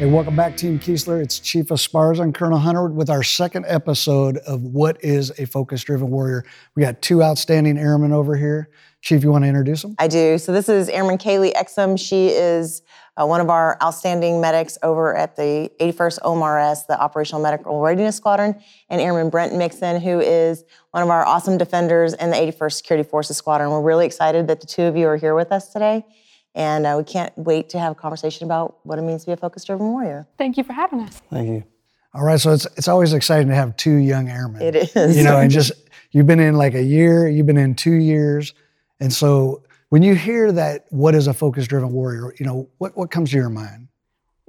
Hey, welcome back, Team Keesler. It's Chief Esparza and Colonel Hunter with our second episode of What is a Focus Driven Warrior. We got two outstanding airmen over here. Chief, you want to introduce them? I do. So this is Airman Kaylee Exum. She is uh, one of our outstanding medics over at the 81st OMRS, the Operational Medical Readiness Squadron, and Airman Bret Mixson, who is one of our awesome defenders in the 81st Security Forces Squadron. We're really excited that the two of you are here with us today. And uh, we can't wait to have a conversation about what it means to be a focus driven warrior. Thank you for having us. Thank you. All right, so it's it's always exciting to have two young airmen. It is. You know, and just you've been in like a year, you've been in two years, and so when you hear that, what is a focus driven warrior? You know, what what comes to your mind?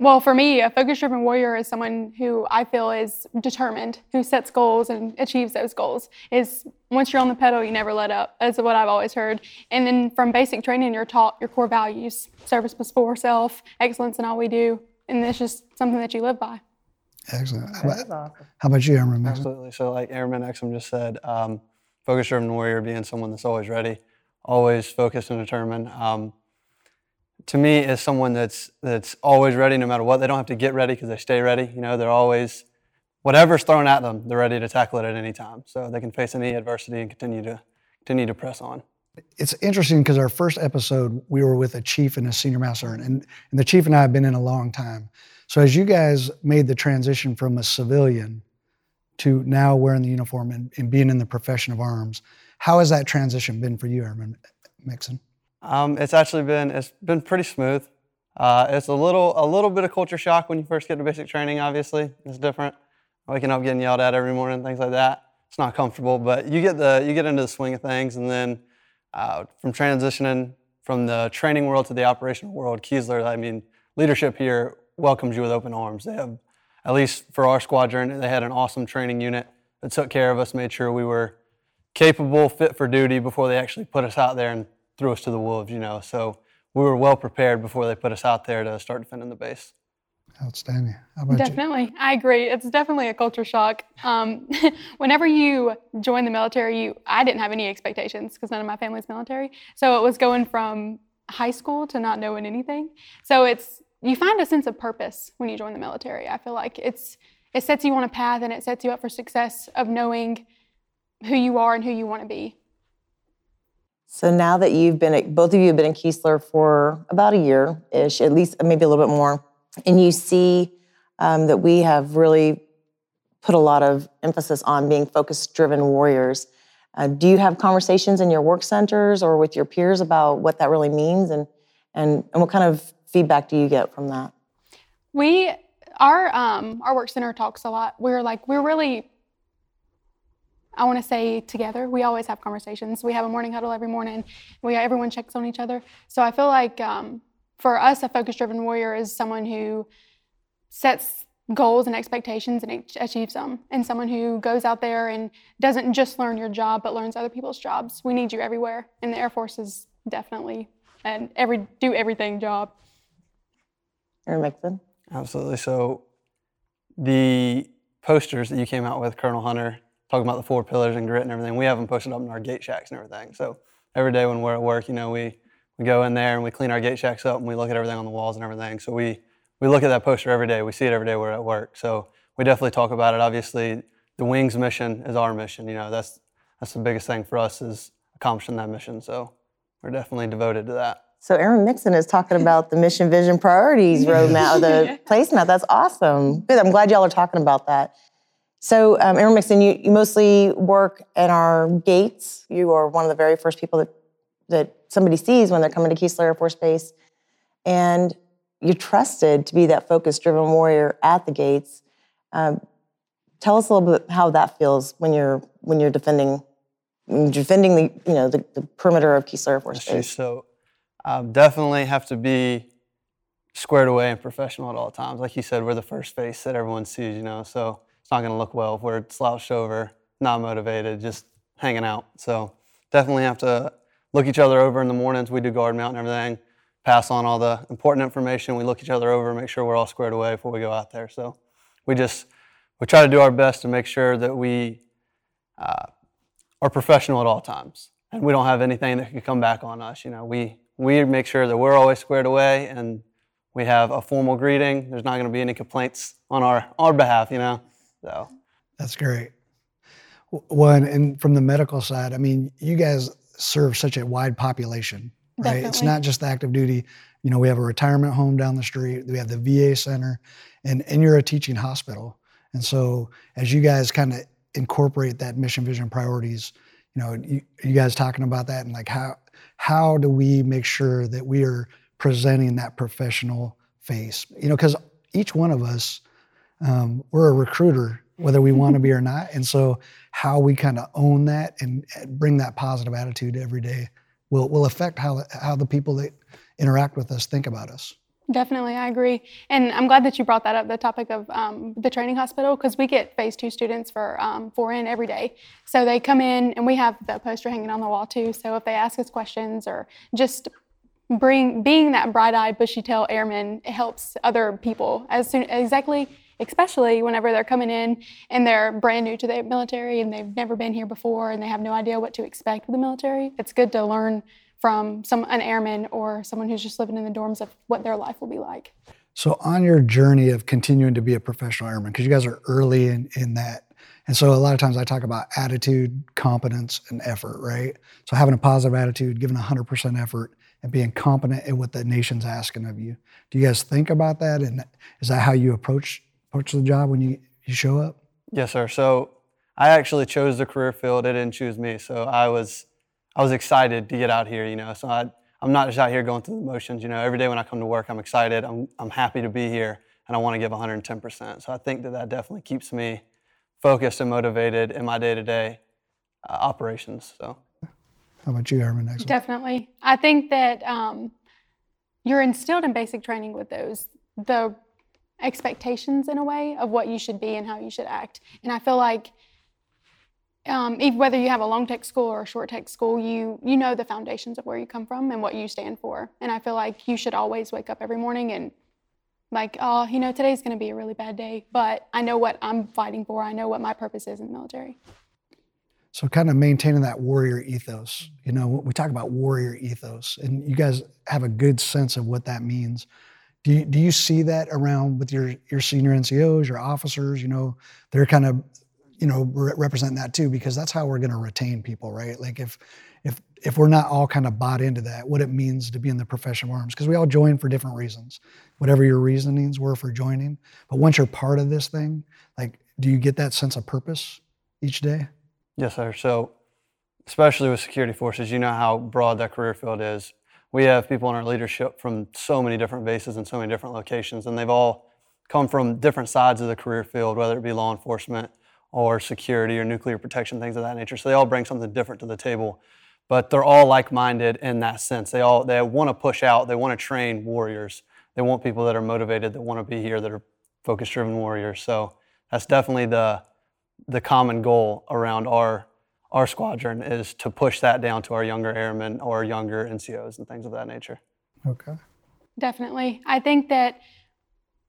Well, for me, a focus driven warrior is someone who I feel is determined, who sets goals and achieves those goals. Is once you're on the pedal, you never let up. That's what I've always heard. And then from basic training, you're taught your core values service before self, excellence in all we do. And it's just something that you live by. Excellent. How about, how about you, Airman? Absolutely. So, like Airman Exum just said, um, focus driven warrior being someone that's always ready, always focused and determined. Um, to me, is someone that's that's always ready, no matter what. They don't have to get ready because they stay ready. You know, they're always whatever's thrown at them, they're ready to tackle it at any time. So they can face any adversity and continue to continue to press on. It's interesting because our first episode, we were with a chief and a senior master and, and the chief and I have been in a long time. So as you guys made the transition from a civilian to now wearing the uniform and, and being in the profession of arms, how has that transition been for you, Airman Mixson? Um, it's actually been it's been pretty smooth. Uh, it's a little a little bit of culture shock when you first get to basic training. Obviously, it's different. Waking up getting yelled at every morning, things like that. It's not comfortable, but you get the you get into the swing of things, and then uh, from transitioning from the training world to the operational world, Keesler. I mean, leadership here welcomes you with open arms. They have, at least for our squadron, they had an awesome training unit that took care of us, made sure we were capable, fit for duty before they actually put us out there and threw us to the wolves, you know. So we were well prepared before they put us out there to start defending the base. Outstanding. How about Definitely. you? I agree. It's definitely a culture shock. Um, whenever you join the military, you, I didn't have any expectations because none of my family's military. So it was going from high school to not knowing anything. So it's you find a sense of purpose when you join the military. I feel like it's it sets you on a path and it sets you up for success of knowing who you are and who you want to be. So now that you've been, at, both of you have been in Keesler for about a year ish, at least maybe a little bit more, and you see um, that we have really put a lot of emphasis on being focus driven warriors. Uh, do you have conversations in your work centers or with your peers about what that really means and, and, and what kind of feedback do you get from that? We, our, um, our work center talks a lot. We're like, we're really I want to say together. We always have conversations. We have a morning huddle every morning. We everyone checks on each other. So I feel like um, for us, a focus-driven warrior is someone who sets goals and expectations and achieves them, and someone who goes out there and doesn't just learn your job but learns other people's jobs. We need you everywhere, and the Air Force is definitely an every do everything job. Airman Mixson. Absolutely. So the posters that you came out with, Colonel Hunter, talking about the four pillars and grit and everything. We have them posted up in our gate shacks and everything. So every day when we're at work, you know, we, we go in there and we clean our gate shacks up and we look at everything on the walls and everything. So we, we look at that poster every day. We see it every day we're at work. So we definitely talk about it. Obviously, the Wings mission is our mission. You know, that's, that's the biggest thing for us is accomplishing that mission. So we're definitely devoted to that. So Airman Mixson is talking about the mission, vision, priorities roadmap, or the placemat. That's awesome. Good. I'm glad y'all are talking about that. So, um, Airman Mixson, you, you mostly work at our gates. You are one of the very first people that, that somebody sees when they're coming to Keesler Air Force Base. And you're trusted to be that focus driven warrior at the gates. Um, tell us a little bit how that feels when you're when you're defending when you're defending the you know the, the perimeter of Keesler Air Force Base. So um, definitely have to be squared away and professional at all times. Like you said, we're the first face that everyone sees, you know. So not going to look well if we're slouched over, not motivated, just hanging out. So definitely have to look each other over in the mornings. We do guard mount and everything, pass on all the important information. We look each other over, make sure we're all squared away before we go out there. So we just we try to do our best to make sure that we uh, are professional at all times, and we don't have anything that could come back on us. You know, we we make sure that we're always squared away, and We have a formal greeting. There's not going to be any complaints on our our behalf, you know. So That's great. W- One, and from the medical side, I mean, you guys serve such a wide population, right? It's not just the active duty. You know, we have a retirement home down the street, we have the VA center, and, and you're a teaching hospital. And so, as you guys kind of incorporate that mission, vision, priorities, you know, you, you guys talking about that and like how how do we make sure that we are presenting that professional face? You know, because each one of us, um, we're a recruiter, whether we want to be or not. And so, how we kind of own that and bring that positive attitude every day will will affect how how the people that interact with us think about us. Definitely, I agree. And I'm glad that you brought that up the topic of um, the training hospital because we get phase two students for um, 4N every day. So they come in and we have the poster hanging on the wall too. So if they ask us questions or just bring being that bright-eyed, bushy-tailed airman, it helps other people as soon exactly, especially whenever they're coming in and they're brand new to the military and they've never been here before and they have no idea what to expect with the military. It's good to learn from some an airman or someone who's just living in the dorms of what their life will be like. So, on your journey of continuing to be a professional airman, because you guys are early in, in that, and so a lot of times I talk about attitude, competence, and effort, right? So, having a positive attitude, giving 100% effort, and being competent in what the nation's asking of you. Do you guys think about that? And is that how you approach approach the job when you, you show up? Yes, sir. So I actually chose the career field. It didn't choose me. So I was, I was excited to get out here. You know, so I, I'm not just out here going through the motions. You know, every day when I come to work, I'm excited. I'm, I'm happy to be here, and I want to give 110%. So I think that that definitely keeps me focused and motivated in my day-to-day uh, operations. So How about you, Airman? Exum. Definitely. I think that um, you're instilled in basic training with those, the expectations in a way of what you should be and how you should act. And I feel like um, whether you have a long tech school or a short tech school, you you know the foundations of where you come from and what you stand for. And I feel like you should always wake up every morning and like, oh, you know, today's going to be a really bad day, but I know what I'm fighting for. I know what my purpose is in the military. So kind of maintaining that warrior ethos. You know, we talk about warrior ethos, and you guys have a good sense of what that means. Do you, do you see that around with your your senior NCOs, your officers? You know, they're kind of, you know, re- representing that too, because that's how we're going to retain people, right? Like if if if we're not all kind of bought into that, what it means to be in the profession of arms, because we all join for different reasons, whatever your reasonings were for joining. But once you're part of this thing, like, do you get that sense of purpose each day? Yes, sir. So, especially with security forces, you know how broad that career field is. We have people in our leadership from so many different bases and so many different locations, and they've all come from different sides of the career field, whether it be law enforcement or security or nuclear protection, things of that nature. So they all bring something different to the table, but they're all like-minded in that sense. They all they want to push out. They want to train warriors. They want people that are motivated, that want to be here, that are focus-driven warriors. So that's definitely the the common goal around our our squadron is to push that down to our younger airmen or younger NCOs and things of that nature. Okay. Definitely. I think that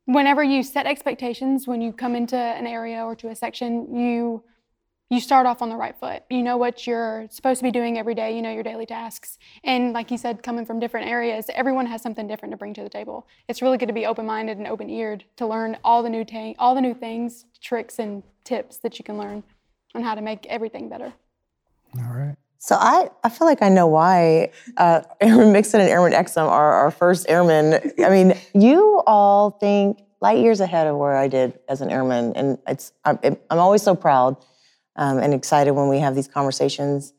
whenever you set expectations when you come into an area or to a section, you you start off on the right foot. You know what you're supposed to be doing every day, you know your daily tasks. And like you said, coming from different areas, everyone has something different to bring to the table. It's really good to be open-minded and open-eared to learn all the new ta- all the new things, tricks and tips that you can learn on how to make everything better. All right. So I, I feel like I know why uh, Airman Mixson and Airman Exum are our first airmen. I mean, you all think light years ahead of where I did as an airman, and it's I'm, I'm always so proud um, and excited when we have these conversations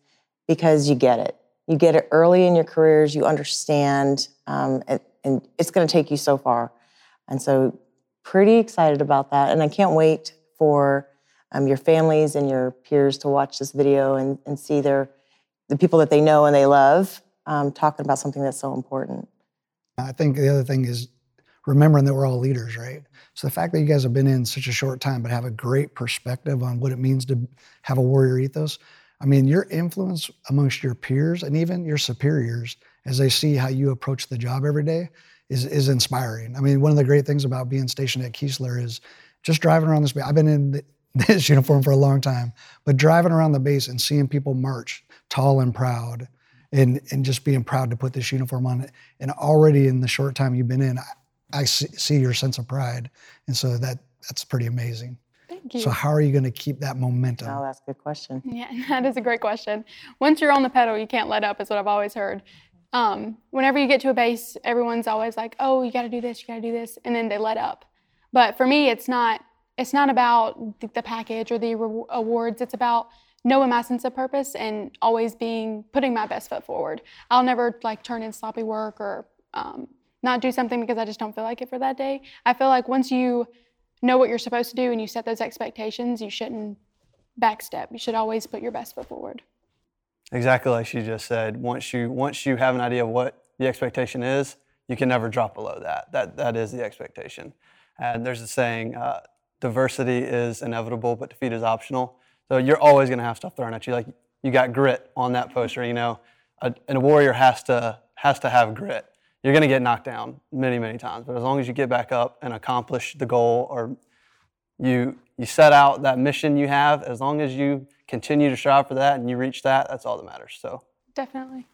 because you get it. You get it early in your careers. You understand, um, and, and it's going to take you so far. And so, pretty excited about that. And I can't wait for um, your families and your peers to watch this video and, and see their the people that they know and they love um, talking about something that's so important. I think the other thing is remembering that we're all leaders, right? So the fact that you guys have been in such a short time but have a great perspective on what it means to have a warrior ethos. I mean, your influence amongst your peers and even your superiors as they see how you approach the job every day is is inspiring. I mean, one of the great things about being stationed at Keesler is just driving around this. I've been in this uniform for a long time, but driving around the base and seeing people march tall and proud and and just being proud to put this uniform on. And already in the short time you've been in, I, I see, see your sense of pride, and so that that's pretty amazing. Thank you. So how are you going to keep that momentum? Oh, that's a good question. Yeah, that is a great question. Once you're on the pedal, you can't let up, is what I've always heard. Um, whenever you get to a base, everyone's always like, "Oh, you got to do this, you got to do this," and then they let up. But for me, it's not. It's not about the, package or the re- awards. It's about knowing my sense of purpose and always being putting my best foot forward. I'll never like turn in sloppy work or um, not do something because I just don't feel like it for that day. I feel like once you know what you're supposed to do and you set those expectations, you shouldn't backstep. You should always put your best foot forward. Exactly like she just said. Once you once you have an idea of what the expectation is, you can never drop below that. That that is the expectation. And there's a saying: uh, diversity is inevitable, but defeat is optional. So you're always going to have stuff thrown at you. Like you got grit on that poster. You know, a, and a warrior has to has to have grit. You're going to get knocked down many many times, but as long as you get back up and accomplish the goal, or you you set out that mission you have, as long as you continue to strive for that and you reach that, that's all that matters. So Definitely.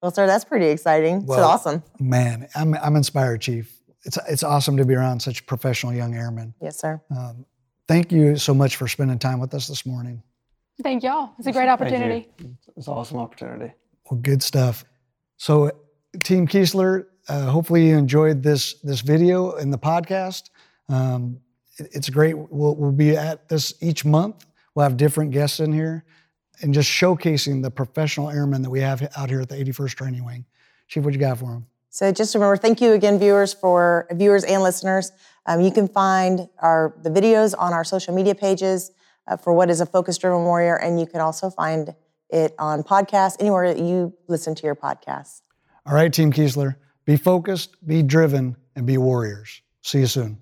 Well, sir, that's pretty exciting. Well- so awesome. Man, I'm I'm inspired, Chief. It's it's awesome to be around such professional young airmen. Yes, sir. Um, thank you so much for spending time with us this morning. Thank y'all. It's a great opportunity. It's an awesome opportunity. Well, good stuff. So, Team Keesler, uh, hopefully you enjoyed this this video and the podcast. Um, it- it's great. We'll, we'll be at this each month. We'll have different guests in here, and just showcasing the professional airmen that we have out here at the 81st Training Wing. Chief, what you got for them? So just remember, thank you again, viewers, for viewers and listeners. Um, you can find our the videos on our social media pages uh, for what is a focus-driven warrior, and you can also find it on podcasts anywhere that you listen to your podcasts. All right, Team Keesler, be focused, be driven, and be warriors. See you soon.